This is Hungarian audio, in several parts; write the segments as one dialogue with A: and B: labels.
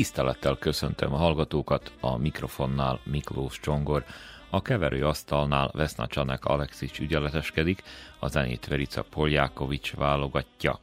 A: Tisztelettel köszöntöm a hallgatókat, a mikrofonnál Miklós Csongor, a keverő asztalnál Veszna Csanek Alexics ügyeleteskedik, a zenét Verica Poljákovics válogatja.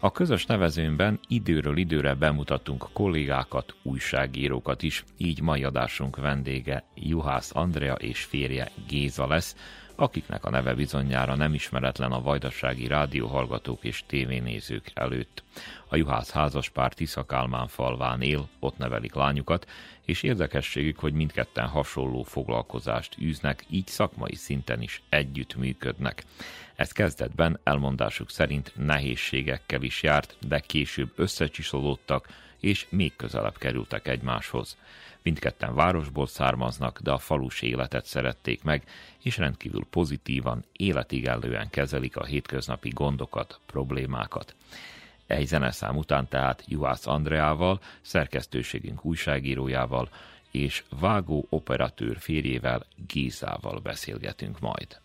A: A közös nevezőnben időről időre bemutatunk kollégákat, újságírókat is, így mai adásunk vendége Juhász Andrea és férje Géza lesz, akiknek a neve bizonyára nem ismeretlen a vajdasági rádióhallgatók és tévénézők előtt. A Juhász házaspár Tiszakálmán falván él, ott nevelik lányukat, és érdekességük, hogy mindketten hasonló foglalkozást űznek, így szakmai szinten is együtt működnek. Ez kezdetben elmondásuk szerint nehézségekkel is járt, de később összecsiszolódtak, és még közelebb kerültek egymáshoz. Mindketten városból származnak, de a falus életet szerették meg, és rendkívül pozitívan, életigellően kezelik a hétköznapi gondokat, problémákat. Egy zeneszám után tehát Juhász Andreával, szerkesztőségünk újságírójával és vágó operatőr férjével Gézával beszélgetünk majd.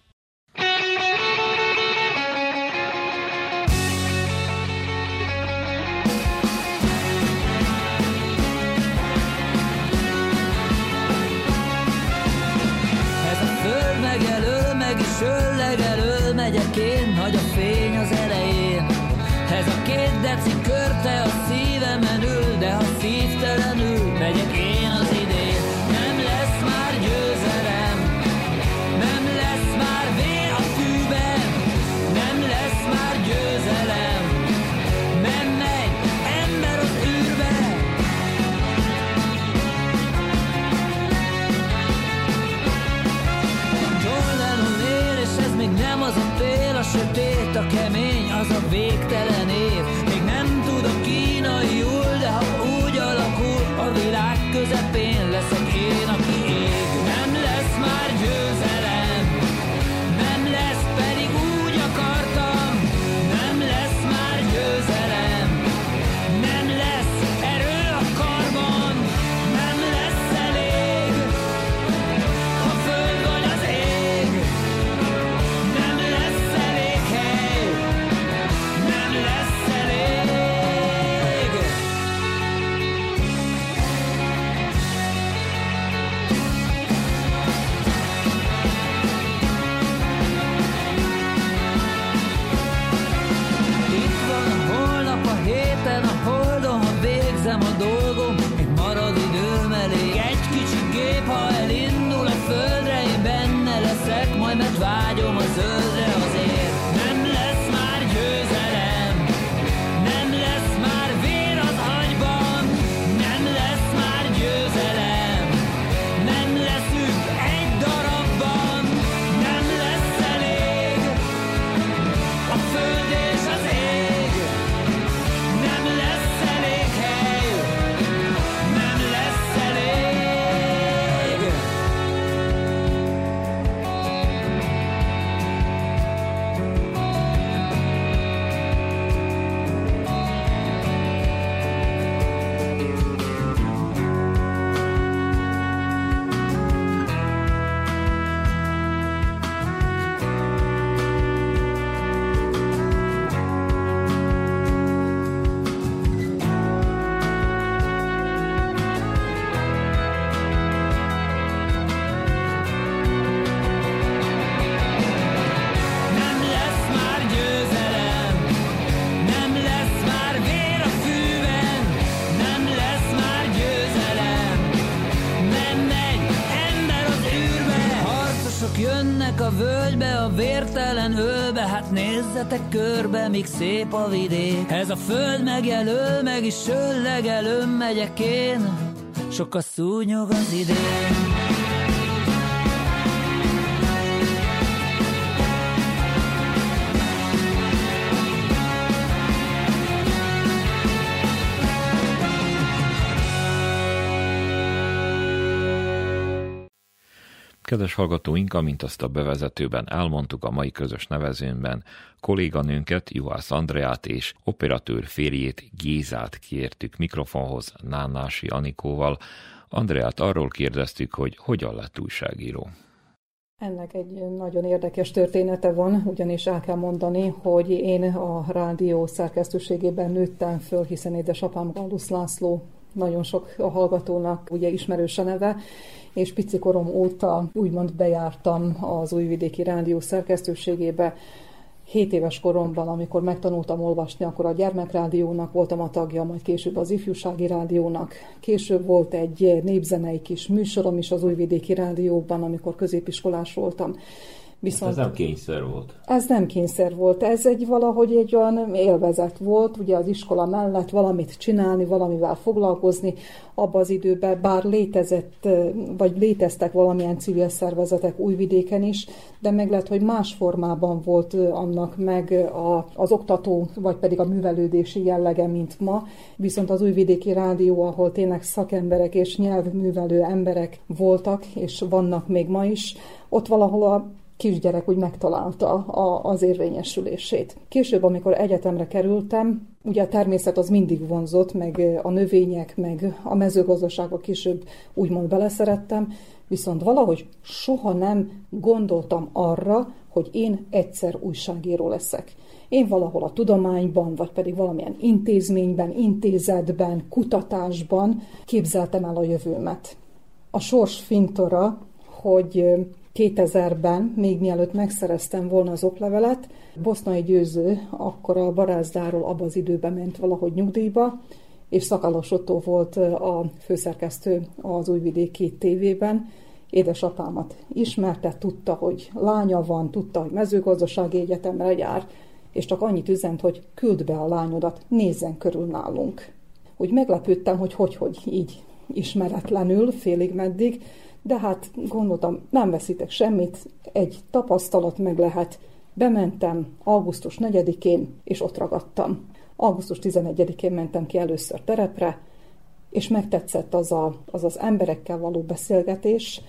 B: A két majd mert vágyom a zöldre azért. Míg szép a vidék. Ez a föld megjelöl, meg is öl Legelőm megyek én. Sok a szúnyog az idén
A: Kedves hallgatóink, amint azt a bevezetőben elmondtuk a mai közös nevezőnben, kolléganőnket, Juhász Andreát és operatőr férjét Gézát kértük mikrofonhoz Nánási Anikóval. Andreát arról kérdeztük, hogy hogyan lett újságíró.
C: Ennek egy nagyon érdekes története van, ugyanis el kell mondani, hogy én a rádió szerkesztőségében nőttem föl, hiszen édesapám Gallusz László nagyon sok a hallgatónak ugye ismerős a neve, és pici korom óta úgymond bejártam az újvidéki rádió szerkesztőségébe, 7 éves koromban, amikor megtanultam olvasni, akkor a gyermekrádiónak voltam a tagja, majd később az ifjúsági rádiónak. Később volt egy népzenei kis műsorom is az újvidéki rádióban, amikor középiskolás voltam.
A: Viszont ez nem kényszer volt.
C: Ez nem kényszer volt, ez egy valahogy egy olyan élvezet volt, ugye az iskola mellett valamit csinálni, valamivel foglalkozni, abban az időben, bár létezett, vagy léteztek valamilyen civil szervezetek újvidéken is, de meg lehet, hogy más formában volt annak meg a, az oktató, vagy pedig a művelődési jellege, mint ma. Viszont az újvidéki rádió, ahol tényleg szakemberek és nyelvművelő emberek voltak, és vannak még ma is, ott valahol a kisgyerek úgy megtalálta a, az érvényesülését. Később, amikor egyetemre kerültem, ugye a természet az mindig vonzott, meg a növények, meg a mezőgazdaságba később úgymond beleszerettem, viszont valahogy soha nem gondoltam arra, hogy én egyszer újságíró leszek. Én valahol a tudományban, vagy pedig valamilyen intézményben, intézetben, kutatásban képzeltem el a jövőmet. A sors fintora, hogy 2000-ben, még mielőtt megszereztem volna az oklevelet, Bosznai Győző akkor a barázdáról abba az időben ment valahogy nyugdíjba, és Szakalos Otto volt a főszerkesztő az újvidéki tévében. Édesapámat ismerte, tudta, hogy lánya van, tudta, hogy mezőgazdasági egyetemre jár, és csak annyit üzent, hogy küld be a lányodat, nézzen körül nálunk. Úgy meglepődtem, hogy hogy, hogy így ismeretlenül, félig meddig, de hát gondoltam, nem veszítek semmit, egy tapasztalat meg lehet. Bementem augusztus 4-én, és ott ragadtam. Augusztus 11-én mentem ki először terepre, és megtetszett az, a, az az emberekkel való beszélgetés,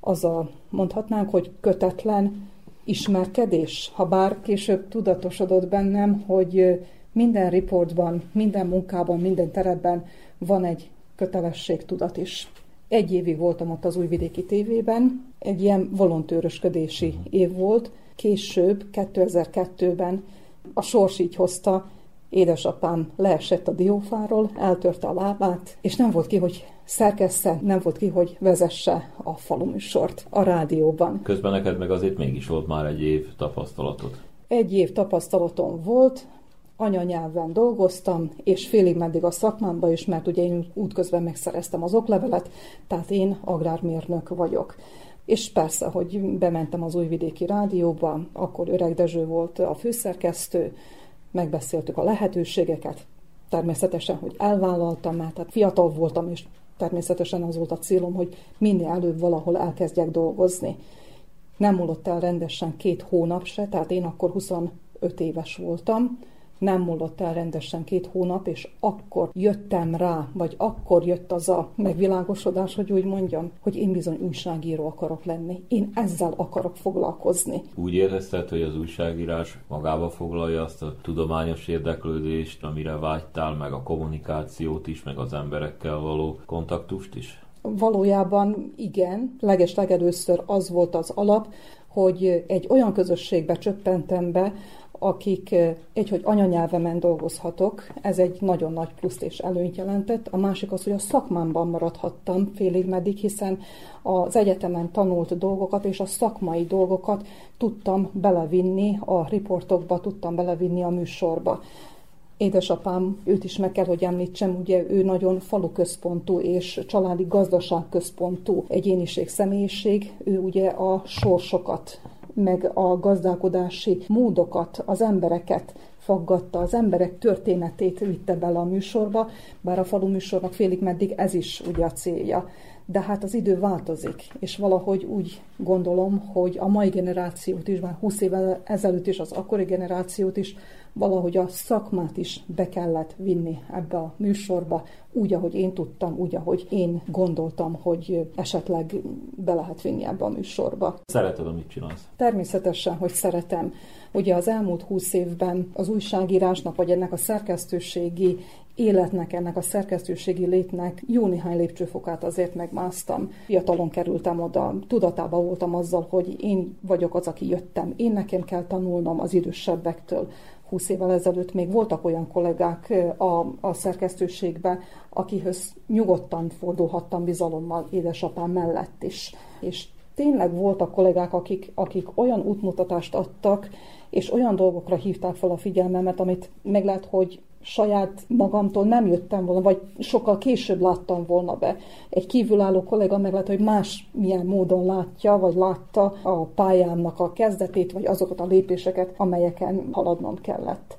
C: az a, mondhatnánk, hogy kötetlen ismerkedés, ha bár később tudatosodott bennem, hogy minden riportban, minden munkában, minden terepben van egy kötelességtudat is. Egy évig voltam ott az újvidéki tévében, egy ilyen volontőrösködési év volt. Később, 2002-ben a sors így hozta, édesapám leesett a diófáról, eltörte a lábát, és nem volt ki, hogy szerkessze, nem volt ki, hogy vezesse a faluműsort a rádióban.
A: Közben neked meg azért mégis volt már egy év tapasztalatod.
C: Egy év tapasztalatom volt, anyanyelven dolgoztam, és félig meddig a szakmámba is, mert ugye én útközben megszereztem az oklevelet, tehát én agrármérnök vagyok. És persze, hogy bementem az újvidéki rádióba, akkor Öreg Dezső volt a főszerkesztő, megbeszéltük a lehetőségeket, természetesen, hogy elvállaltam, mert tehát fiatal voltam, és természetesen az volt a célom, hogy minél előbb valahol elkezdjek dolgozni. Nem múlott el rendesen két hónap se, tehát én akkor 25 éves voltam, nem múlott el rendesen két hónap, és akkor jöttem rá, vagy akkor jött az a megvilágosodás, hogy úgy mondjam, hogy én bizony újságíró akarok lenni. Én ezzel akarok foglalkozni.
A: Úgy érezted, hogy az újságírás magába foglalja azt a tudományos érdeklődést, amire vágytál, meg a kommunikációt is, meg az emberekkel való kontaktust is?
C: Valójában igen, leges legelőször az volt az alap, hogy egy olyan közösségbe csöppentem be, akik egy, hogy anyanyelvemen dolgozhatok, ez egy nagyon nagy pluszt és előnyt jelentett. A másik az, hogy a szakmámban maradhattam félig meddig, hiszen az egyetemen tanult dolgokat és a szakmai dolgokat tudtam belevinni a riportokba, tudtam belevinni a műsorba. Édesapám, őt is meg kell, hogy említsem, ugye ő nagyon faluközpontú és családi gazdaságközpontú egyéniség, személyiség. Ő ugye a sorsokat meg a gazdálkodási módokat, az embereket faggatta, az emberek történetét vitte bele a műsorba, bár a falu műsornak félig meddig ez is ugye a célja. De hát az idő változik, és valahogy úgy gondolom, hogy a mai generációt is, már 20 évvel ezelőtt is, az akkori generációt is valahogy a szakmát is be kellett vinni ebbe a műsorba, úgy, ahogy én tudtam, úgy, ahogy én gondoltam, hogy esetleg be lehet vinni ebbe a műsorba.
A: Szereted, amit csinálsz?
C: Természetesen, hogy szeretem. Ugye az elmúlt húsz évben az újságírásnak, vagy ennek a szerkesztőségi életnek, ennek a szerkesztőségi létnek jó néhány lépcsőfokát azért megmásztam. Fiatalon kerültem oda, tudatában voltam azzal, hogy én vagyok az, aki jöttem. Én nekem kell tanulnom az idősebbektől. 20 évvel ezelőtt még voltak olyan kollégák a, a szerkesztőségben, akihöz nyugodtan fordulhattam bizalommal édesapám mellett is. És tényleg voltak kollégák, akik, akik olyan útmutatást adtak, és olyan dolgokra hívták fel a figyelmemet, amit meg lehet, hogy saját magamtól nem jöttem volna, vagy sokkal később láttam volna be. Egy kívülálló kollega meg lehet, hogy más milyen módon látja, vagy látta a pályámnak a kezdetét, vagy azokat a lépéseket, amelyeken haladnom kellett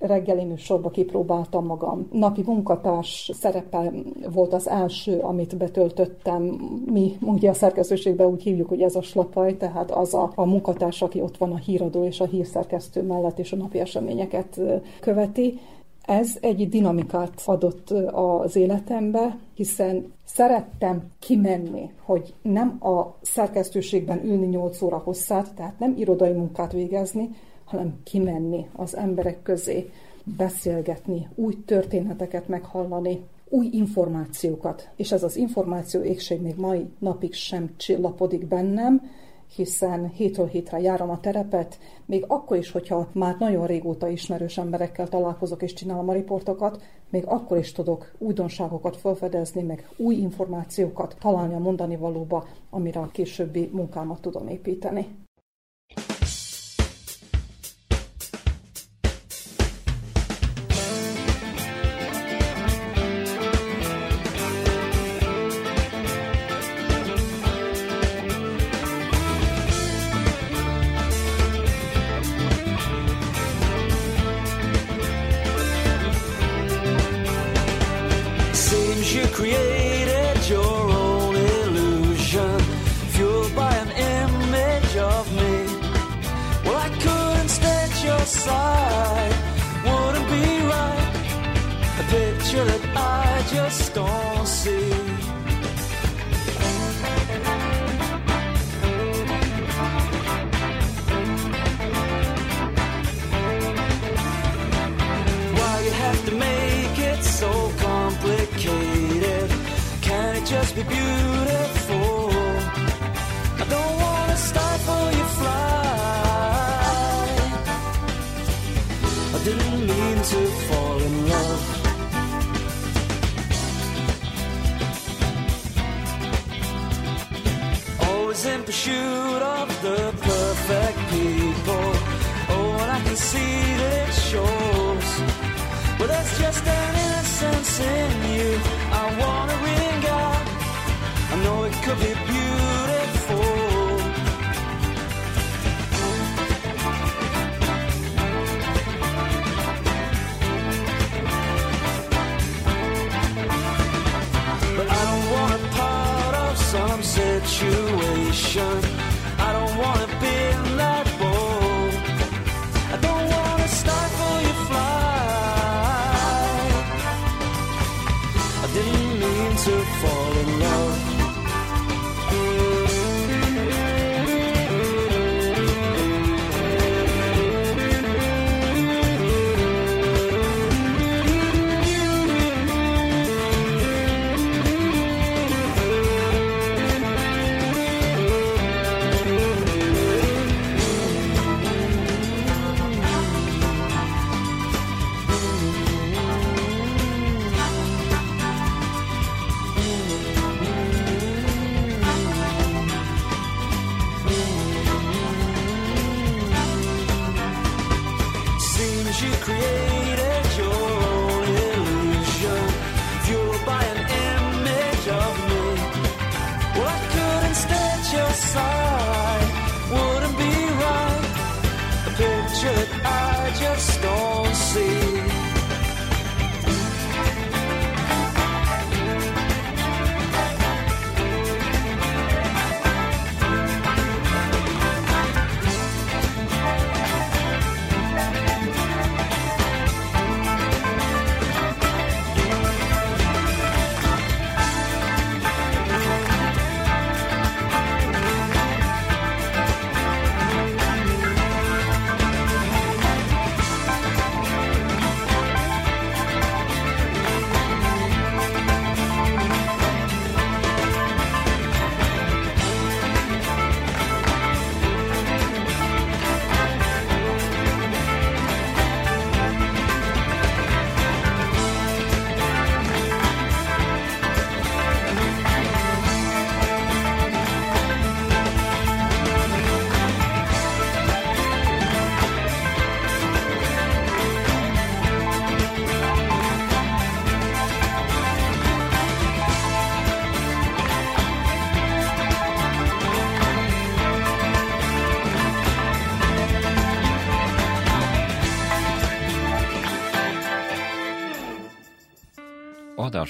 C: reggeli műsorba kipróbáltam magam. Napi munkatárs szerepe volt az első, amit betöltöttem. Mi ugye a szerkesztőségben úgy hívjuk, hogy ez a slapaj, tehát az a, a munkatárs, aki ott van a híradó és a hírszerkesztő mellett, és a napi eseményeket követi. Ez egy dinamikát adott az életembe, hiszen szerettem kimenni, hogy nem a szerkesztőségben ülni 8 óra hosszát, tehát nem irodai munkát végezni, hanem kimenni az emberek közé, beszélgetni, új történeteket meghallani, új információkat. És ez az információ égség még mai napig sem csillapodik bennem, hiszen hétről hétre járom a terepet, még akkor is, hogyha már nagyon régóta ismerős emberekkel találkozok és csinálom a riportokat, még akkor is tudok újdonságokat felfedezni, meg új információkat találni a mondani valóba, amire a későbbi munkámat tudom építeni.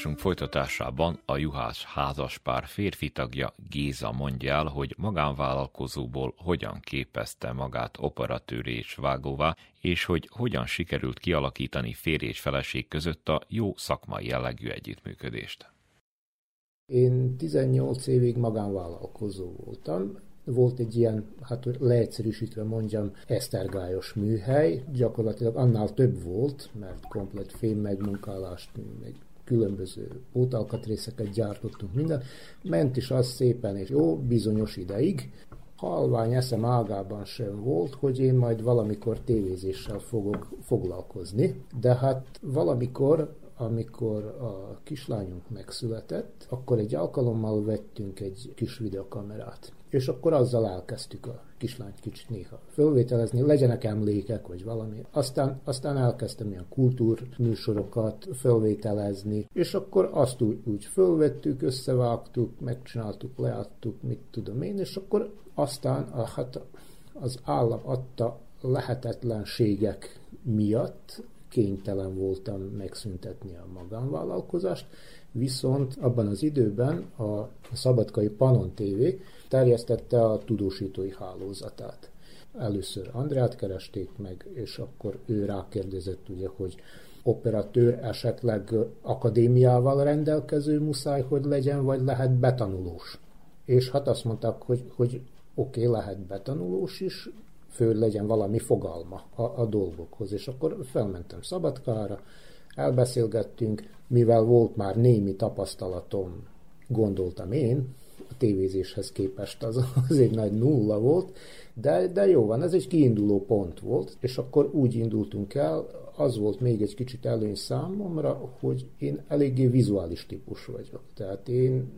A: Adásunk folytatásában a juhász házaspár férfi tagja Géza mondja el, hogy magánvállalkozóból hogyan képezte magát operatőré és vágóvá, és hogy hogyan sikerült kialakítani férj és feleség között a jó szakmai jellegű együttműködést.
D: Én 18 évig magánvállalkozó voltam, volt egy ilyen, hát leegyszerűsítve mondjam, esztergályos műhely, gyakorlatilag annál több volt, mert komplet fém megmunkálást, meg különböző pótalkatrészeket gyártottunk, minden. Ment is az szépen és jó, bizonyos ideig. Halvány eszem ágában sem volt, hogy én majd valamikor tévézéssel fogok foglalkozni, de hát valamikor amikor a kislányunk megszületett, akkor egy alkalommal vettünk egy kis videokamerát. És akkor azzal elkezdtük a kislányt kicsit néha fölvételezni, legyenek emlékek, vagy valami. Aztán, aztán elkezdtem ilyen kultúrműsorokat fölvételezni, és akkor azt úgy, úgy fölvettük, összevágtuk, megcsináltuk, leadtuk, mit tudom én, és akkor aztán a, hát az állam adta lehetetlenségek miatt kénytelen voltam megszüntetni a magánvállalkozást, viszont abban az időben a Szabadkai Panon TV terjesztette a tudósítói hálózatát. Először Andrát keresték meg, és akkor ő rákérdezett, ugye, hogy operatőr esetleg akadémiával rendelkező muszáj, hogy legyen, vagy lehet betanulós. És hát azt mondták, hogy, hogy oké, okay, lehet betanulós is, fő legyen valami fogalma a, a dolgokhoz. És akkor felmentem Szabadkára, elbeszélgettünk, mivel volt már némi tapasztalatom, gondoltam én, a tévézéshez képest az, az egy nagy nulla volt, de, de jó van, ez egy kiinduló pont volt, és akkor úgy indultunk el, az volt még egy kicsit előny számomra, hogy én eléggé vizuális típus vagyok. Tehát én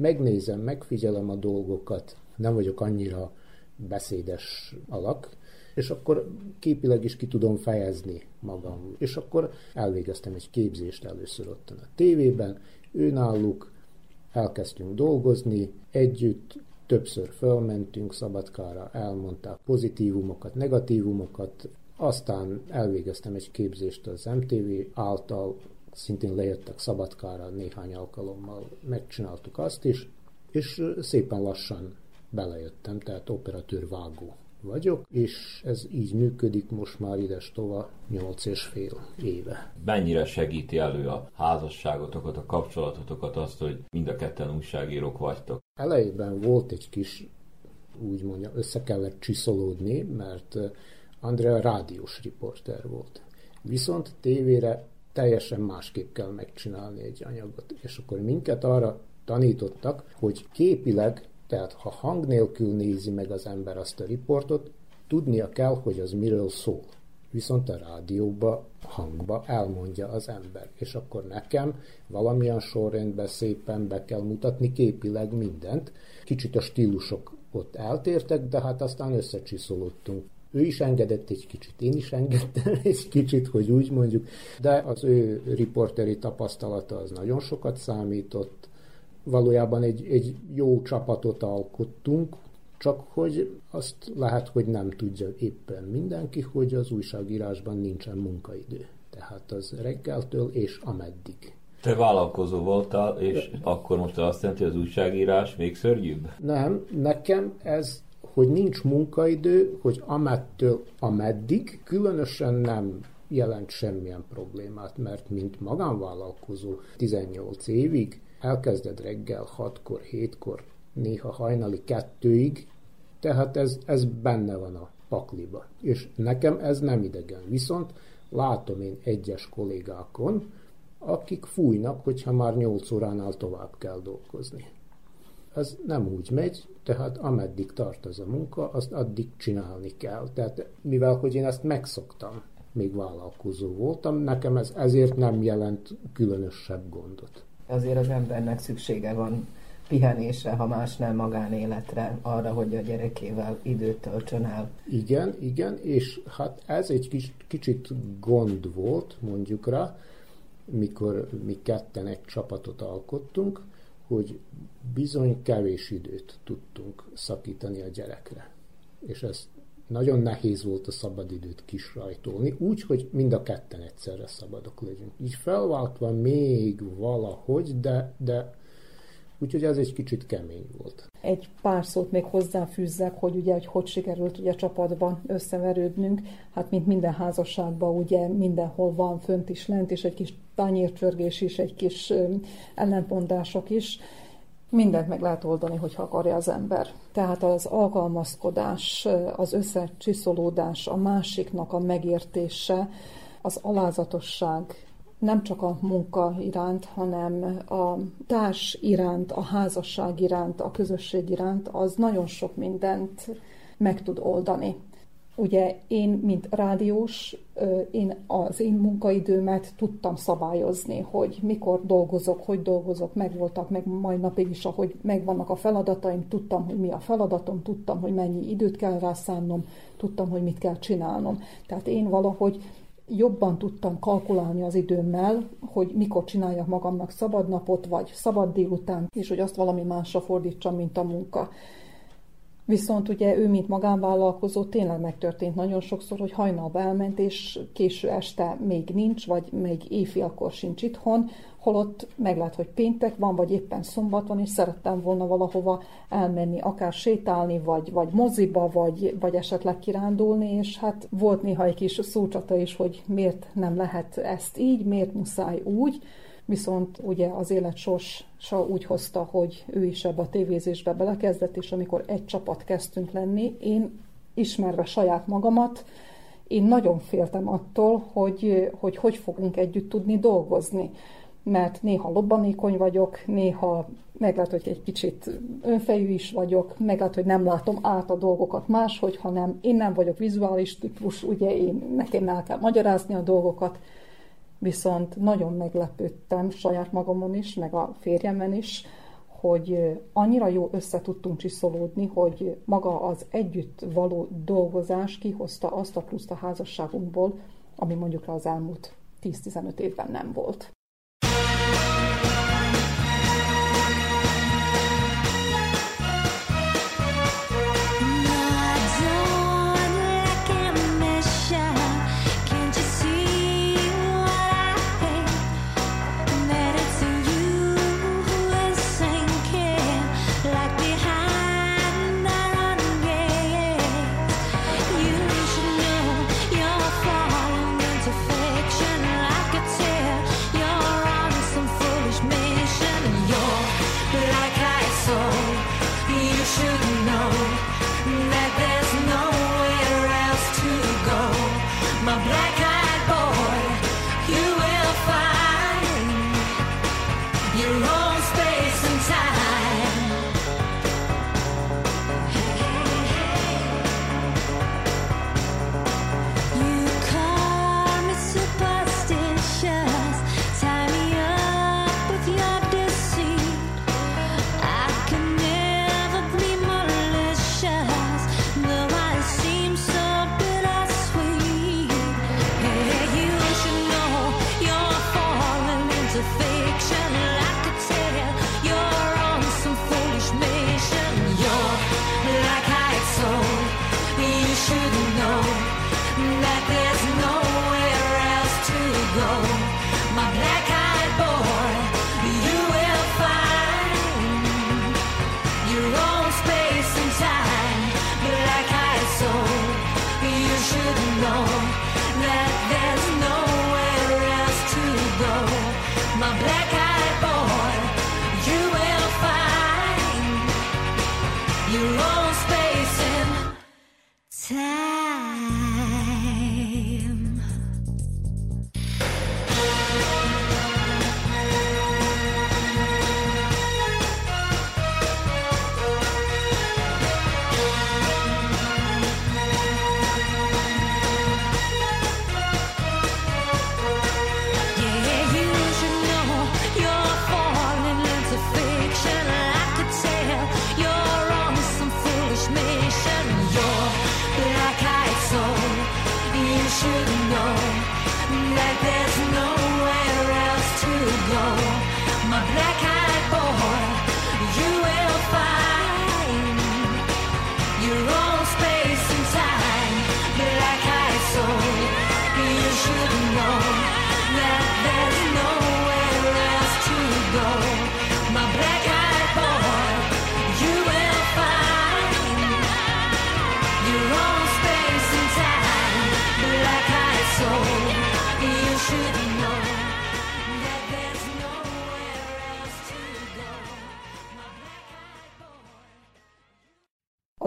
D: megnézem, megfigyelem a dolgokat, nem vagyok annyira beszédes alak, és akkor képileg is ki tudom fejezni magam. És akkor elvégeztem egy képzést először ott a tévében, náluk elkezdtünk dolgozni, együtt többször fölmentünk Szabadkára, elmondták pozitívumokat, negatívumokat, aztán elvégeztem egy képzést az MTV által, szintén lejöttek Szabadkára néhány alkalommal, megcsináltuk azt is, és szépen lassan belejöttem, tehát operatőr vágó vagyok, és ez így működik most már ides tova 8 és fél éve.
A: Mennyire segíti elő a házasságotokat, a kapcsolatotokat azt, hogy mind a ketten újságírók vagytok?
D: Elejében volt egy kis, úgy mondja, össze kellett csiszolódni, mert Andrea rádiós riporter volt. Viszont tévére teljesen másképp kell megcsinálni egy anyagot. És akkor minket arra tanítottak, hogy képileg tehát ha hang nélkül nézi meg az ember azt a riportot, tudnia kell, hogy az miről szól. Viszont a rádióba, hangba elmondja az ember. És akkor nekem valamilyen sorrendben szépen be kell mutatni képileg mindent. Kicsit a stílusok ott eltértek, de hát aztán összecsiszolódtunk. Ő is engedett egy kicsit, én is engedtem egy kicsit, hogy úgy mondjuk, de az ő riporteri tapasztalata az nagyon sokat számított, valójában egy, egy jó csapatot alkottunk, csak hogy azt lehet, hogy nem tudja éppen mindenki, hogy az újságírásban nincsen munkaidő. Tehát az reggeltől és ameddig.
A: Te vállalkozó voltál, és De, akkor most azt jelenti, hogy az újságírás még szörnyűbb?
D: Nem, nekem ez, hogy nincs munkaidő, hogy amettől ameddig, különösen nem jelent semmilyen problémát, mert mint magánvállalkozó 18 évig elkezded reggel 6-kor, 7-kor, néha hajnali kettőig, tehát ez, ez benne van a pakliba. És nekem ez nem idegen. Viszont látom én egyes kollégákon, akik fújnak, hogyha már 8 óránál tovább kell dolgozni. Ez nem úgy megy, tehát ameddig tart az a munka, azt addig csinálni kell. Tehát mivel, hogy én ezt megszoktam, még vállalkozó voltam, nekem ez ezért nem jelent különösebb gondot
E: azért az embernek szüksége van pihenésre, ha más nem magánéletre, arra, hogy a gyerekével időt töltsön el.
D: Igen, igen, és hát ez egy kis, kicsit gond volt, mondjuk rá, mikor mi ketten egy csapatot alkottunk, hogy bizony kevés időt tudtunk szakítani a gyerekre. És ez nagyon nehéz volt a szabadidőt kisrajtolni, úgy, hogy mind a ketten egyszerre szabadok legyünk. Így felváltva még valahogy, de, de Úgyhogy ez egy kicsit kemény volt.
C: Egy pár szót még hozzáfűzzek, hogy ugye, hogy hogy sikerült ugye csapatban összeverődnünk. Hát mint minden házasságban ugye mindenhol van fönt is, lent is, egy kis tányércsörgés is, egy kis ellentmondások is. Mindent meg lehet oldani, hogyha akarja az ember. Tehát az alkalmazkodás, az összecsiszolódás, a másiknak a megértése, az alázatosság, nem csak a munka iránt, hanem a társ iránt, a házasság iránt, a közösség iránt, az nagyon sok mindent meg tud oldani. Ugye én, mint rádiós, én az én munkaidőmet tudtam szabályozni, hogy mikor dolgozok, hogy dolgozok, megvoltak, meg majd napig is, ahogy megvannak a feladataim, tudtam, hogy mi a feladatom, tudtam, hogy mennyi időt kell rászánnom, tudtam, hogy mit kell csinálnom. Tehát én valahogy jobban tudtam kalkulálni az időmmel, hogy mikor csináljak magamnak szabad napot, vagy szabad délután, és hogy azt valami másra fordítsam, mint a munka. Viszont ugye ő, mint magánvállalkozó, tényleg megtörtént nagyon sokszor, hogy hajnalba elment, és késő este még nincs, vagy még éjfélkor sincs itthon, holott meg lehet, hogy péntek van, vagy éppen szombat van, és szerettem volna valahova elmenni, akár sétálni, vagy, vagy moziba, vagy, vagy esetleg kirándulni, és hát volt néha egy kis szócsata is, hogy miért nem lehet ezt így, miért muszáj úgy, viszont ugye az élet sorsa úgy hozta, hogy ő is ebbe a tévézésbe belekezdett, és amikor egy csapat kezdtünk lenni, én ismerve saját magamat, én nagyon féltem attól, hogy, hogy hogy fogunk együtt tudni dolgozni. Mert néha lobbanékony vagyok, néha meg lehet, hogy egy kicsit önfejű is vagyok, meg lehet, hogy nem látom át a dolgokat máshogy, hanem én nem vagyok vizuális típus, ugye én, nekem el kell magyarázni a dolgokat, viszont nagyon meglepődtem saját magamon is, meg a férjemen is, hogy annyira jó össze tudtunk csiszolódni, hogy maga az együtt való dolgozás kihozta azt a pluszt a házasságunkból, ami mondjuk az elmúlt 10-15 évben nem volt.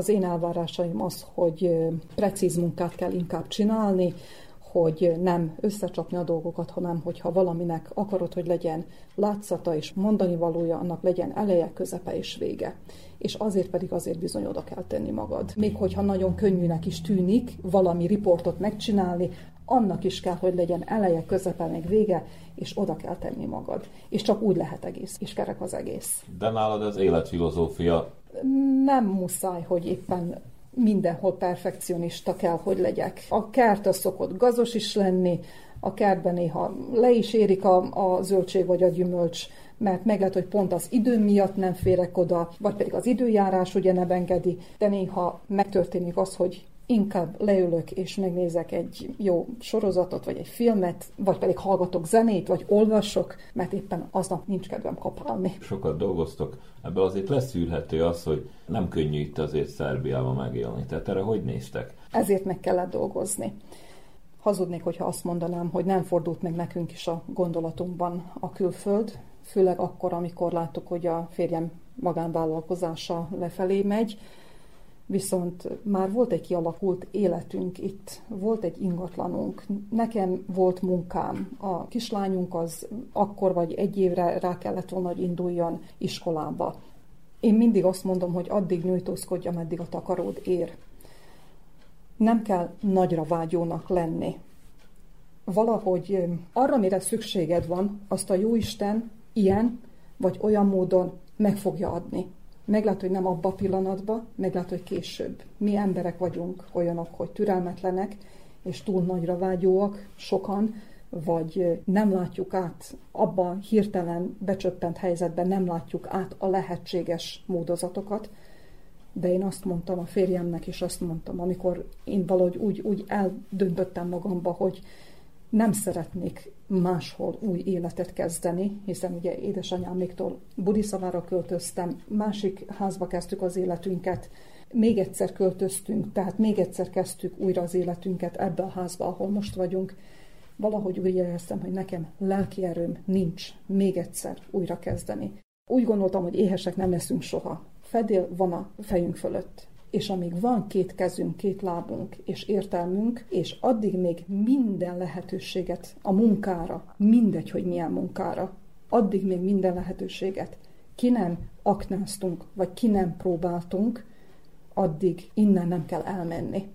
C: Az én elvárásaim az, hogy precíz munkát kell inkább csinálni, hogy nem összecsapni a dolgokat, hanem hogyha valaminek akarod, hogy legyen látszata és mondani valója, annak legyen eleje, közepe és vége. És azért pedig azért bizony oda kell tenni magad. Még hogyha nagyon könnyűnek is tűnik valami riportot megcsinálni, annak is kell, hogy legyen eleje, közepe, meg vége, és oda kell tenni magad. És csak úgy lehet egész, és kerek az egész.
A: De nálad az életfilozófia?
C: Nem muszáj, hogy éppen mindenhol perfekcionista kell, hogy legyek. A kert az szokott gazos is lenni, a kertben néha le is érik a, a zöldség vagy a gyümölcs, mert meg lehet, hogy pont az idő miatt nem férek oda, vagy pedig az időjárás ugye nem engedi, de néha megtörténik az, hogy inkább leülök és megnézek egy jó sorozatot, vagy egy filmet, vagy pedig hallgatok zenét, vagy olvasok, mert éppen aznap nincs kedvem kapálni.
A: Sokat dolgoztok, ebből azért leszűrhető az, hogy nem könnyű itt azért Szerbiában megélni. Tehát erre hogy néztek?
C: Ezért meg kellett dolgozni. Hazudnék, hogyha azt mondanám, hogy nem fordult meg nekünk is a gondolatunkban a külföld, főleg akkor, amikor láttuk, hogy a férjem magánvállalkozása lefelé megy, viszont már volt egy kialakult életünk itt, volt egy ingatlanunk, nekem volt munkám, a kislányunk az akkor vagy egy évre rá kellett volna, hogy induljon iskolába. Én mindig azt mondom, hogy addig nyújtózkodj, ameddig a takaród ér. Nem kell nagyra vágyónak lenni. Valahogy arra, mire szükséged van, azt a Jóisten ilyen vagy olyan módon meg fogja adni meglát, hogy nem abba a pillanatban, meglát, hogy később. Mi emberek vagyunk olyanok, hogy türelmetlenek, és túl nagyra vágyóak, sokan, vagy nem látjuk át abban hirtelen becsöppent helyzetben, nem látjuk át a lehetséges módozatokat, de én azt mondtam a férjemnek, és azt mondtam, amikor én valahogy úgy, úgy eldöntöttem magamba, hogy nem szeretnék máshol új életet kezdeni, hiszen ugye édesanyáméktól Budiszavára költöztem, másik házba kezdtük az életünket, még egyszer költöztünk, tehát még egyszer kezdtük újra az életünket ebbe a házba, ahol most vagyunk. Valahogy úgy éreztem, hogy nekem lelki erőm nincs még egyszer újra kezdeni. Úgy gondoltam, hogy éhesek nem leszünk soha. Fedél van a fejünk fölött és amíg van két kezünk, két lábunk és értelmünk, és addig még minden lehetőséget a munkára, mindegy, hogy milyen munkára, addig még minden lehetőséget ki nem aknáztunk, vagy ki nem próbáltunk, addig innen nem kell elmenni.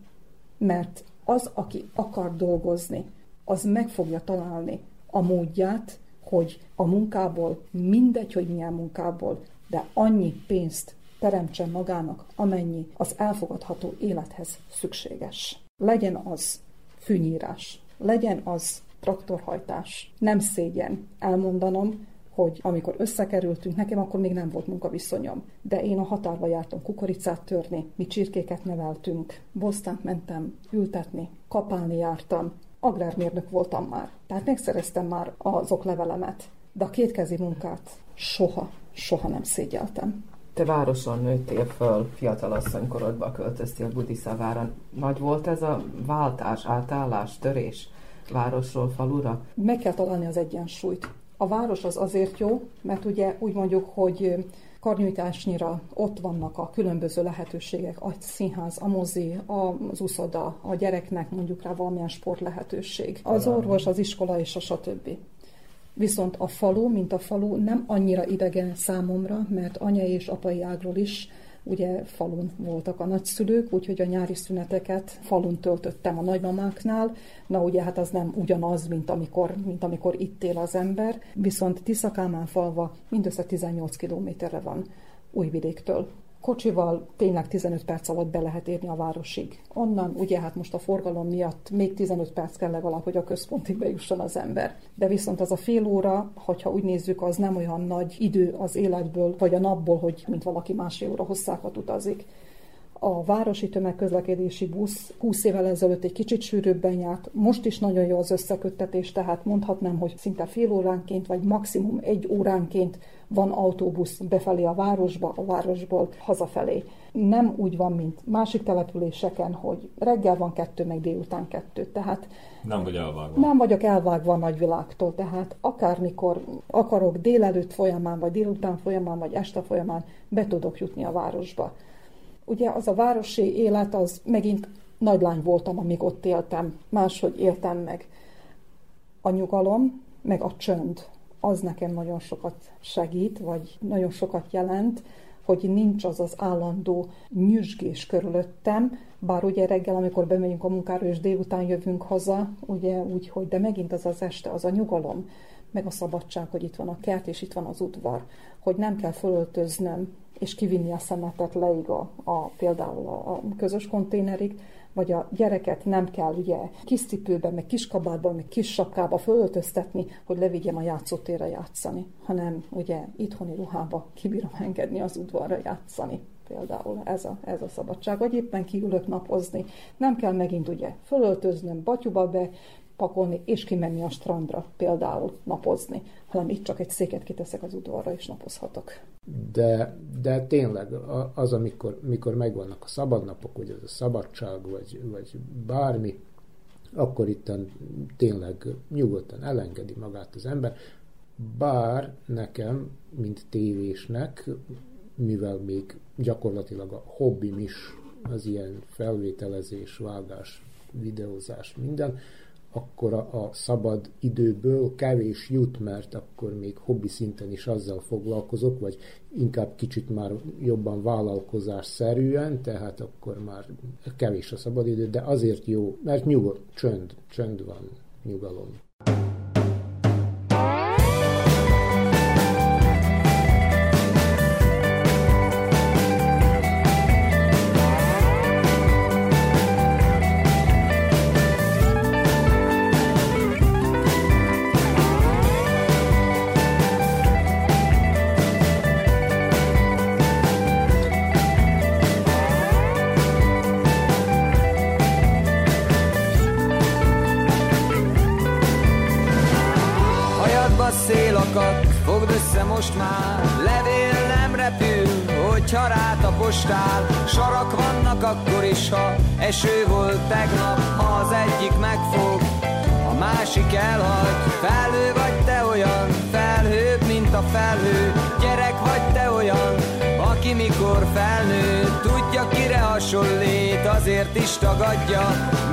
C: Mert az, aki akar dolgozni, az meg fogja találni a módját, hogy a munkából, mindegy, hogy milyen munkából, de annyi pénzt teremtsen magának, amennyi az elfogadható élethez szükséges. Legyen az fűnyírás, legyen az traktorhajtás. Nem szégyen elmondanom, hogy amikor összekerültünk, nekem akkor még nem volt munkaviszonyom, de én a határba jártam kukoricát törni, mi csirkéket neveltünk, bosztánt mentem ültetni, kapálni jártam, agrármérnök voltam már, tehát megszereztem már az oklevelemet, de a kétkezi munkát soha, soha nem szégyeltem.
E: Te városon nőttél föl, fiatalasszonykorodba költöztél Budiszavára. Nagy volt ez a váltás, átállás, törés városról falura?
C: Meg kell találni az egyensúlyt. A város az azért jó, mert ugye úgy mondjuk, hogy karnyújtásnyira ott vannak a különböző lehetőségek, a színház, a mozi, az uszoda, a gyereknek mondjuk rá valamilyen sport lehetőség, az orvos, az iskola és a stb. Viszont a falu, mint a falu nem annyira idegen számomra, mert anyai és apai ágról is ugye falun voltak a nagyszülők, úgyhogy a nyári szüneteket falun töltöttem a nagymamáknál. Na ugye hát az nem ugyanaz, mint amikor, mint amikor itt él az ember, viszont Tiszakámán falva mindössze 18 kilométerre van Újvidéktől kocsival tényleg 15 perc alatt be lehet érni a városig. Onnan ugye hát most a forgalom miatt még 15 perc kell legalább, hogy a központig bejusson az ember. De viszont az a fél óra, hogyha úgy nézzük, az nem olyan nagy idő az életből, vagy a napból, hogy mint valaki másfél óra hosszákat utazik. A városi tömegközlekedési busz 20 évvel ezelőtt egy kicsit sűrűbben járt, most is nagyon jó az összeköttetés, tehát mondhatnám, hogy szinte fél óránként, vagy maximum egy óránként van autóbusz befelé a városba, a városból hazafelé. Nem úgy van, mint másik településeken, hogy reggel van kettő, meg délután kettő. Tehát
A: nem vagy elvágva.
C: Nem vagyok elvágva a nagyvilágtól, tehát akármikor akarok délelőtt folyamán, vagy délután folyamán, vagy este folyamán be tudok jutni a városba. Ugye az a városi élet, az megint nagy lány voltam, amíg ott éltem, máshogy éltem meg. A nyugalom, meg a csönd, az nekem nagyon sokat segít, vagy nagyon sokat jelent, hogy nincs az az állandó nyüzsgés körülöttem, bár ugye reggel, amikor bemegyünk a munkára, és délután jövünk haza, ugye úgy, hogy de megint az az este, az a nyugalom, meg a szabadság, hogy itt van a kert, és itt van az udvar, hogy nem kell fölöltöznöm, és kivinni a szemetet leig a, a például a, a közös konténerig, vagy a gyereket nem kell ugye kis cipőben, meg kis kabátban, meg kis sapkába fölöltöztetni, hogy levigyem a játszótérre játszani, hanem ugye itthoni ruhába kibírom engedni az udvarra játszani például ez a, ez a szabadság, vagy éppen kiülök napozni. Nem kell megint ugye fölöltöznöm, batyuba be, pakolni és kimenni a strandra például napozni, hanem itt csak egy széket kiteszek az udvarra és napozhatok.
D: De, de tényleg az, amikor, amikor megvannak a szabadnapok, vagy az a szabadság, vagy, vagy bármi, akkor itt tényleg nyugodtan elengedi magát az ember, bár nekem, mint tévésnek, mivel még gyakorlatilag a hobbim is az ilyen felvételezés, vágás, videózás, minden, akkor a, a szabad időből kevés jut, mert akkor még hobbi szinten is azzal foglalkozok, vagy inkább kicsit már jobban vállalkozás szerűen, tehát akkor már kevés a szabad idő, de azért jó, mert nyugodt, csönd, csönd van, nyugalom.
F: Is tagadja,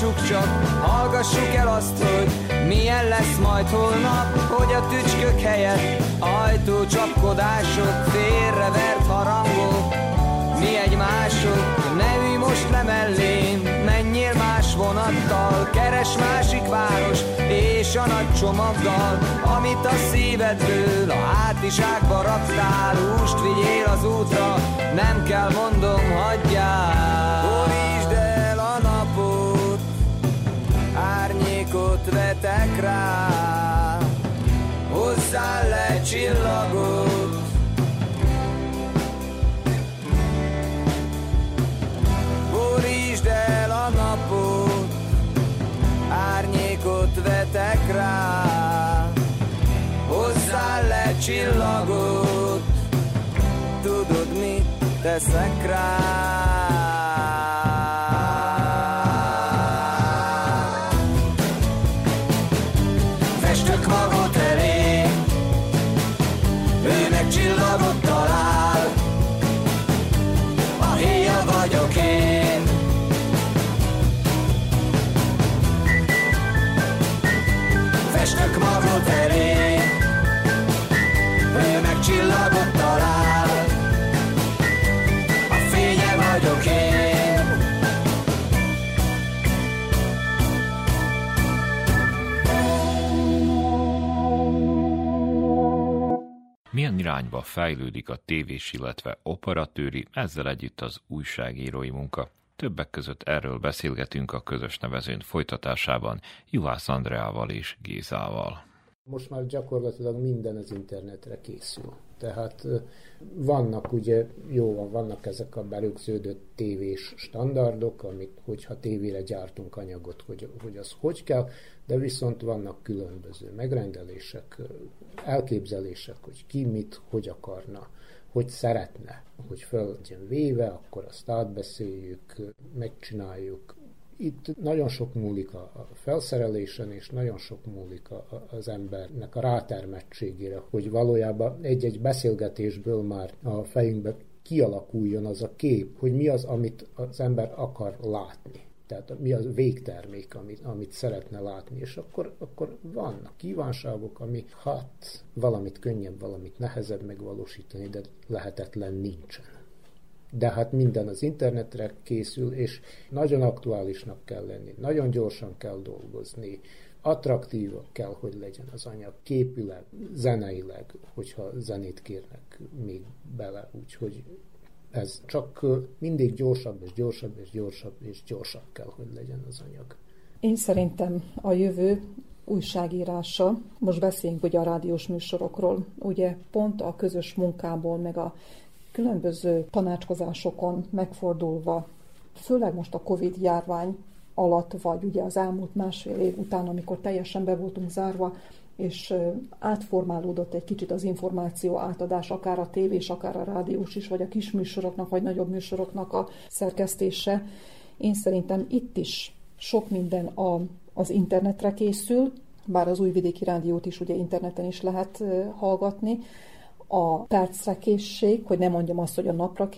F: hallgassuk csak, hallgassuk el azt, hogy milyen lesz majd holnap, hogy a tücskök helyett ajtó csapkodások, félrevert harangok, mi egymások, ne ülj most le mellém, menjél más vonattal, keres másik város, és a nagy csomaggal, amit a szívedből a hátizsákba raktál, húst vigyél az útra, nem kell mondom, hagyjál. Árnyékot vetek rá, hozzá le csillagot, Borítsd el a napot, árnyékot vetek rá, hozzá le csillagot, tudod mit teszek rá.
A: Irányba fejlődik a tévés, illetve operatőri, ezzel együtt az újságírói munka. Többek között erről beszélgetünk a közös nevezőn folytatásában Juhász Andreával és Gézával.
D: Most már gyakorlatilag minden az internetre készül. Tehát vannak ugye, jó van, vannak ezek a berögződött tévés standardok, amit, hogyha tévére gyártunk anyagot, hogy, hogy az hogy kell, de viszont vannak különböző megrendelések, elképzelések, hogy ki mit, hogy akarna, hogy szeretne, hogy föl véve, akkor azt átbeszéljük, megcsináljuk, itt nagyon sok múlik a felszerelésen, és nagyon sok múlik az embernek a rátermettségére, hogy valójában egy-egy beszélgetésből már a fejünkbe kialakuljon az a kép, hogy mi az, amit az ember akar látni. Tehát mi az végtermék, amit, amit szeretne látni, és akkor, akkor vannak kívánságok, ami hát valamit könnyebb, valamit nehezebb megvalósítani, de lehetetlen nincsen. De hát minden az internetre készül, és nagyon aktuálisnak kell lenni, nagyon gyorsan kell dolgozni, attraktív kell, hogy legyen az anyag, képileg, zeneileg, hogyha zenét kérnek még bele, úgyhogy ez csak mindig gyorsabb és gyorsabb és gyorsabb és gyorsabb kell, hogy legyen az anyag.
C: Én szerintem a jövő újságírása, most beszéljünk ugye a rádiós műsorokról, ugye pont a közös munkából, meg a különböző tanácskozásokon megfordulva, főleg most a Covid járvány alatt, vagy ugye az elmúlt másfél év után, amikor teljesen be voltunk zárva, és átformálódott egy kicsit az információ átadás, akár a tévés, akár a rádiós is, vagy a kis műsoroknak, vagy nagyobb műsoroknak a szerkesztése. Én szerintem itt is sok minden a, az internetre készül, bár az újvidéki rádiót is ugye interneten is lehet hallgatni, a percre hogy nem mondjam azt, hogy a napra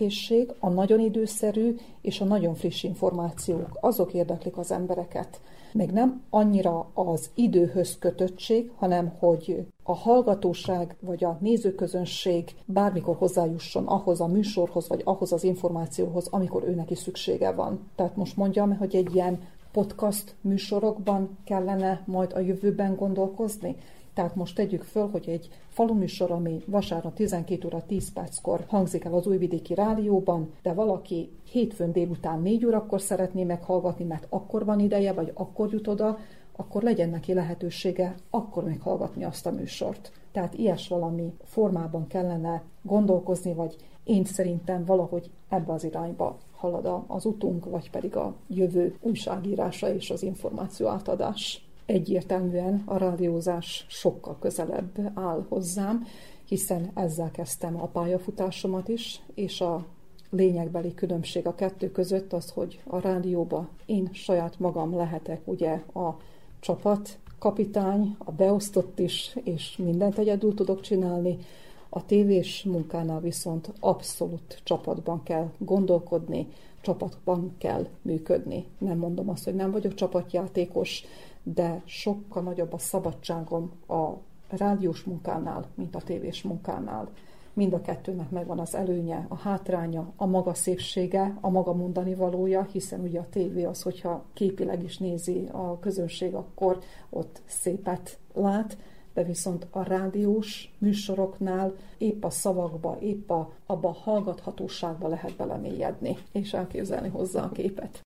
C: a nagyon időszerű és a nagyon friss információk, azok érdeklik az embereket. Még nem annyira az időhöz kötöttség, hanem hogy a hallgatóság vagy a nézőközönség bármikor hozzájusson ahhoz a műsorhoz, vagy ahhoz az információhoz, amikor őnek is szüksége van. Tehát most mondjam, hogy egy ilyen podcast műsorokban kellene majd a jövőben gondolkozni? Tehát most tegyük föl, hogy egy faluműsor, ami vasárnap 12 óra 10 perckor hangzik el az újvidéki rádióban, de valaki hétfőn délután 4 órakor szeretné meghallgatni, mert akkor van ideje, vagy akkor jut oda, akkor legyen neki lehetősége akkor meghallgatni azt a műsort. Tehát ilyes valami formában kellene gondolkozni, vagy én szerintem valahogy ebbe az irányba halad az utunk, vagy pedig a jövő újságírása és az információ átadás egyértelműen a rádiózás sokkal közelebb áll hozzám, hiszen ezzel kezdtem a pályafutásomat is, és a lényegbeli különbség a kettő között az, hogy a rádióba én saját magam lehetek ugye a csapat kapitány, a beosztott is, és mindent egyedül tudok csinálni. A tévés munkánál viszont abszolút csapatban kell gondolkodni, csapatban kell működni. Nem mondom azt, hogy nem vagyok csapatjátékos, de sokkal nagyobb a szabadságom a rádiós munkánál, mint a tévés munkánál. Mind a kettőnek megvan az előnye, a hátránya, a maga szépsége, a maga mondani valója, hiszen ugye a tévé az, hogyha képileg is nézi a közönség, akkor ott szépet lát, de viszont a rádiós műsoroknál épp a szavakba, épp a, abba a hallgathatóságba lehet belemélyedni, és elképzelni hozzá a képet.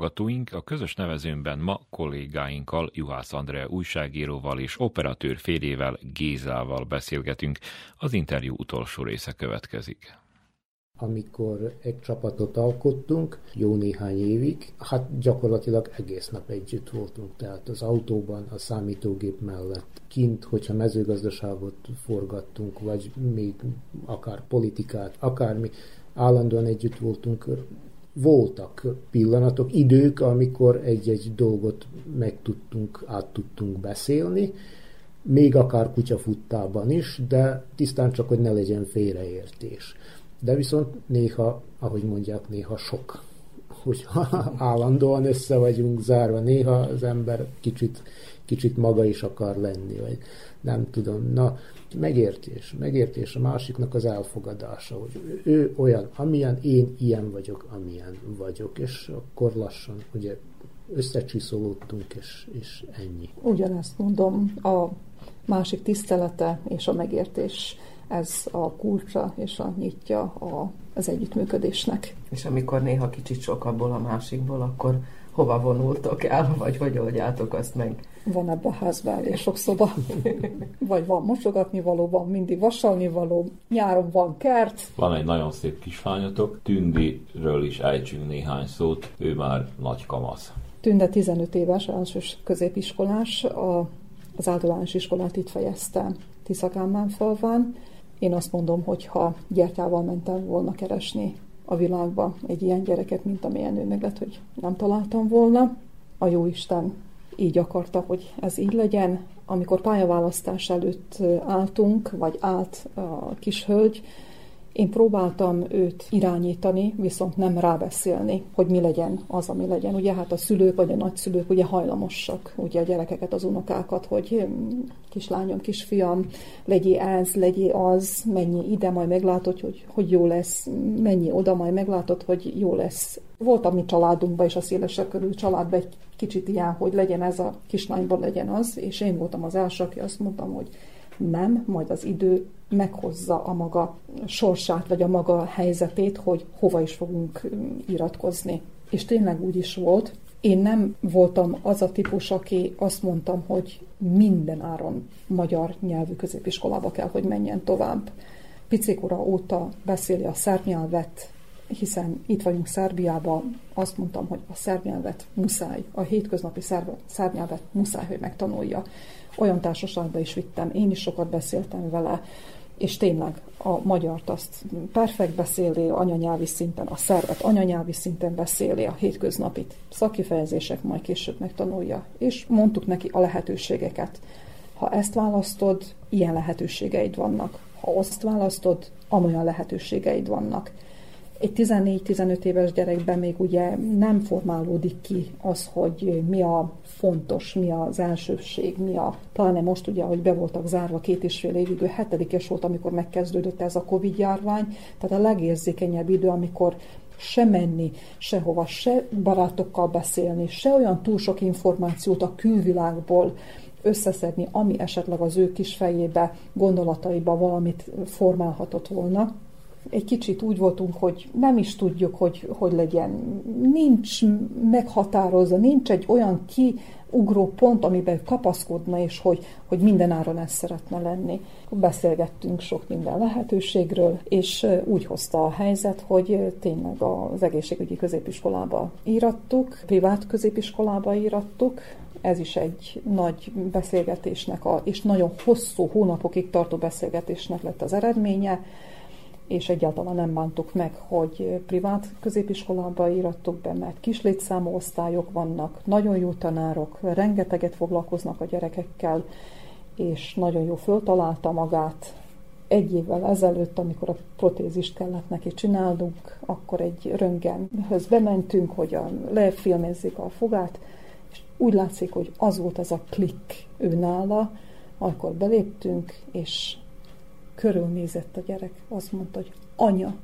A: Hallgatóink, a közös nevezőnben ma kollégáinkkal, Juhász Andrea újságíróval és operatőr férjével, Gézával beszélgetünk. Az interjú utolsó része következik
D: amikor egy csapatot alkottunk, jó néhány évig, hát gyakorlatilag egész nap együtt voltunk, tehát az autóban, a számítógép mellett, kint, hogyha mezőgazdaságot forgattunk, vagy még akár politikát, akármi, állandóan együtt voltunk, voltak pillanatok, idők, amikor egy-egy dolgot meg tudtunk, át tudtunk beszélni, még akár kutyafuttában is, de tisztán csak, hogy ne legyen félreértés. De viszont néha, ahogy mondják, néha sok, hogy állandóan össze vagyunk zárva, néha az ember kicsit, kicsit maga is akar lenni, vagy nem tudom. Na, megértés, megértés a másiknak az elfogadása, hogy ő olyan, amilyen, én ilyen vagyok, amilyen vagyok, és akkor lassan ugye összecsiszolódtunk, és, és ennyi.
C: Ugyanezt mondom, a másik tisztelete és a megértés, ez a kulcsa és a nyitja a, az együttműködésnek.
E: És amikor néha kicsit sok abból a másikból, akkor hova vonultok el, vagy hogy oldjátok azt meg?
C: Van ebbe a házban elég sok szoba. vagy van mosogatni való, van mindig vasalni való, nyáron van kert.
A: Van egy nagyon szép kisfányatok, Tündiről is ejtsünk néhány szót, ő már nagy kamasz.
C: Tünde 15 éves, elsős középiskolás, a, az általános iskolát itt fejezte Tiszakámán falván. Én azt mondom, hogy ha gyertyával mentem volna keresni a világba egy ilyen gyereket, mint amilyen ő meg lett, hogy nem találtam volna. A jó Isten így akarta, hogy ez így legyen. Amikor pályaválasztás előtt álltunk, vagy állt a kis hölgy, én próbáltam őt irányítani, viszont nem rábeszélni, hogy mi legyen az, ami legyen. Ugye hát a szülők vagy a nagyszülők ugye hajlamosak, ugye a gyerekeket, az unokákat, hogy hm, kislányom, kisfiam, legyél ez, legyél az, mennyi ide, majd meglátod, hogy, hogy jó lesz, mennyi oda, majd meglátod, hogy jó lesz. Volt a mi családunkban és a szélesebb körül családban egy kicsit ilyen, hogy legyen ez a kislányban, legyen az, és én voltam az első, aki azt mondtam, hogy nem, majd az idő meghozza a maga sorsát, vagy a maga helyzetét, hogy hova is fogunk iratkozni. És tényleg úgy is volt. Én nem voltam az a típus, aki azt mondtam, hogy minden áron magyar nyelvű középiskolába kell, hogy menjen tovább. Picikora óta beszéli a szerb nyelvet, hiszen itt vagyunk Szerbiában, azt mondtam, hogy a szerb nyelvet muszáj, a hétköznapi szerb, szerb nyelvet muszáj, hogy megtanulja. Olyan társaságba is vittem, én is sokat beszéltem vele, és tényleg a magyart azt perfekt beszéli anyanyelvi szinten, a szervet anyanyelvi szinten beszéli, a hétköznapit szakifejezések majd később megtanulja. És mondtuk neki a lehetőségeket. Ha ezt választod, ilyen lehetőségeid vannak. Ha azt választod, amolyan lehetőségeid vannak egy 14-15 éves gyerekben még ugye nem formálódik ki az, hogy mi a fontos, mi az elsőség, mi a, pláne most ugye, hogy be voltak zárva két és fél évig, ő hetedikes volt, amikor megkezdődött ez a Covid járvány, tehát a legérzékenyebb idő, amikor se menni, sehova, se barátokkal beszélni, se olyan túl sok információt a külvilágból összeszedni, ami esetleg az ő kis fejébe, gondolataiba valamit formálhatott volna. Egy kicsit úgy voltunk, hogy nem is tudjuk, hogy hogy legyen. Nincs meghatározva, nincs egy olyan kiugró pont, amiben kapaszkodna, és hogy, hogy minden áron ez szeretne lenni. Beszélgettünk sok minden lehetőségről, és úgy hozta a helyzet, hogy tényleg az egészségügyi középiskolába írattuk, privát középiskolába írattuk, ez is egy nagy beszélgetésnek, a, és nagyon hosszú hónapokig tartó beszélgetésnek lett az eredménye, és egyáltalán nem bántuk meg, hogy privát középiskolába írattuk be, mert kis létszámú osztályok vannak, nagyon jó tanárok, rengeteget foglalkoznak a gyerekekkel, és nagyon jó föltalálta magát. Egy évvel ezelőtt, amikor a protézist kellett neki csinálnunk, akkor egy röngenhöz bementünk, hogy a, lefilmezzük a fogát, és úgy látszik, hogy az volt az a klik ő nála, akkor beléptünk, és körülnézett a gyerek, azt mondta, hogy anya,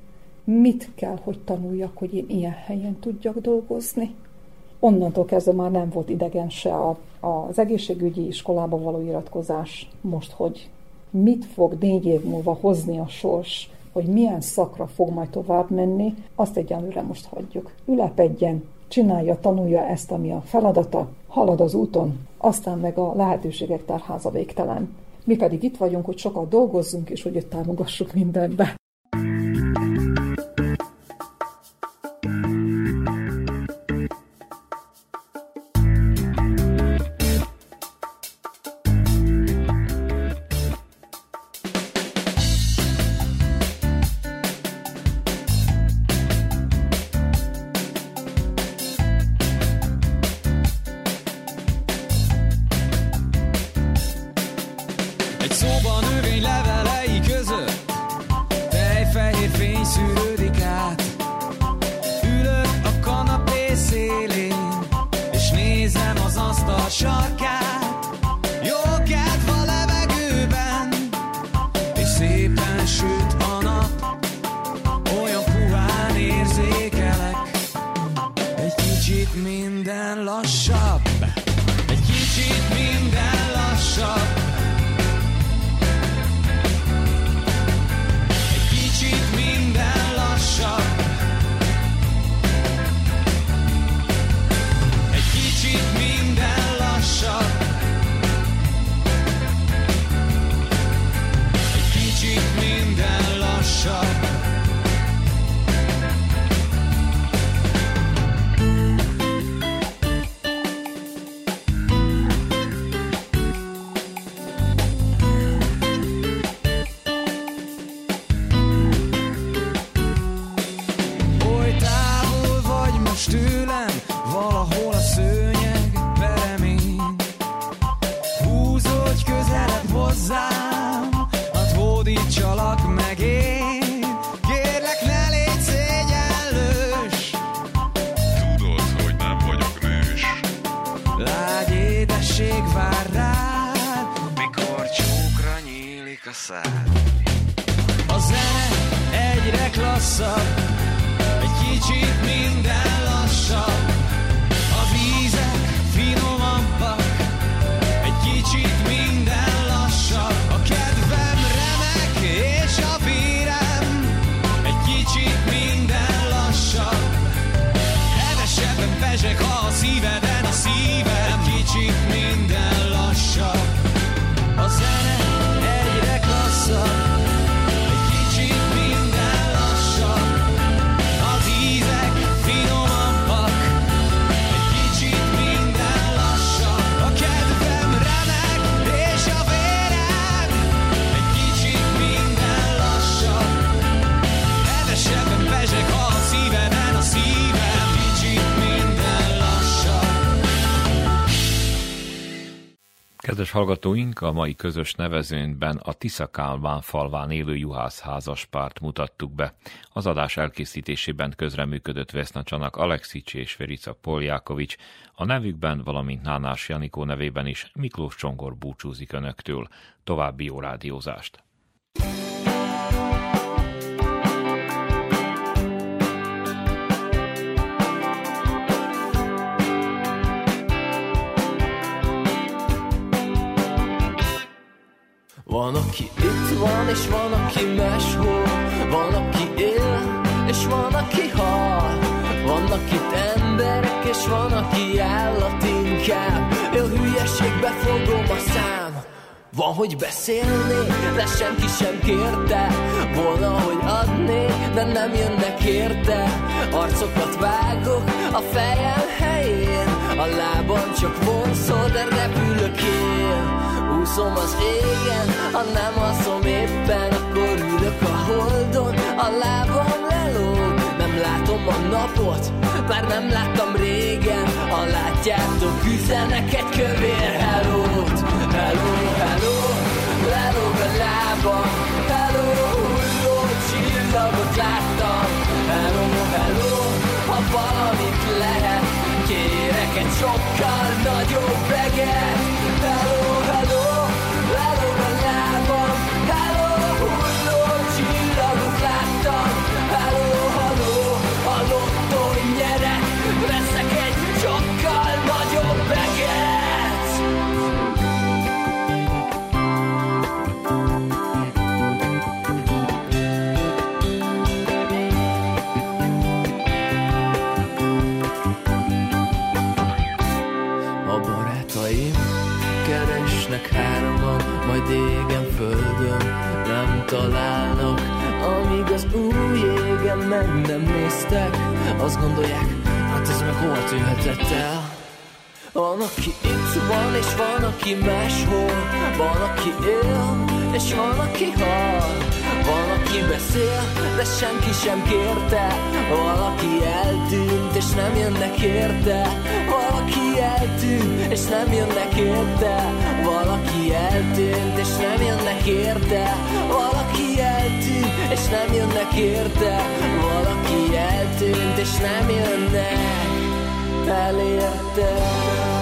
C: mit kell, hogy tanuljak, hogy én ilyen helyen tudjak dolgozni? Onnantól kezdve már nem volt idegen se a, az egészségügyi iskolába való iratkozás, most, hogy mit fog négy év múlva hozni a sors, hogy milyen szakra fog majd tovább menni, azt egyenlőre most hagyjuk. Ülepedjen, csinálja, tanulja ezt, ami a feladata, halad az úton, aztán meg a lehetőségek tárháza végtelen. Mi pedig itt vagyunk, hogy sokat dolgozzunk, és hogy őt támogassuk mindenbe.
A: Hallgatóink, a mai közös nevezőnkben a Tisza Kálmán falván élő juhász házaspárt mutattuk be. Az adás elkészítésében közreműködött Vesznacsanak Alexics és Ferica Poljákovics, a nevükben, valamint Nánás Janikó nevében is Miklós Csongor búcsúzik Önöktől. További jó rádiózást!
G: Van, aki itt van, és van, aki máshol. Van, aki él, és van, aki hal. Vannak itt emberek, és van, aki állat inkább Én hülyeségbe fogom a szám. Van, hogy beszélni, de senki sem kérte. Volna, hogy adni, de nem jönnek érte. Arcokat vágok a fejem helyén. A lábam csak vonszol, de repülök én Úszom az égen, ha nem alszom éppen Akkor ülök a holdon, a lábam lelóg Nem látom a napot, már nem láttam régen. Ha látjátok, üzenek egy kövér hello-t Hello, hello, lelóg a lábam. Hello, hulló csillagot láttam. Hello, hello, ha valamit lehet Kérek egy sokkal nagyobb eget az új égen meg nem néztek, azt gondolják, hát ez meg hol tűhetett el. Van, aki itt van, és van, aki máshol. Van, aki él, és van, aki hal. Van, aki beszél, de senki sem kérte. Valaki eltűnt, és nem jönnek érte. Valaki eltűnt, és nem jönnek érte. Valaki eltűnt, és nem jönnek érte. Valaki eltűnt, és nem jönnek érte. Valaki eltűnt, és nem jönnek. Elérte.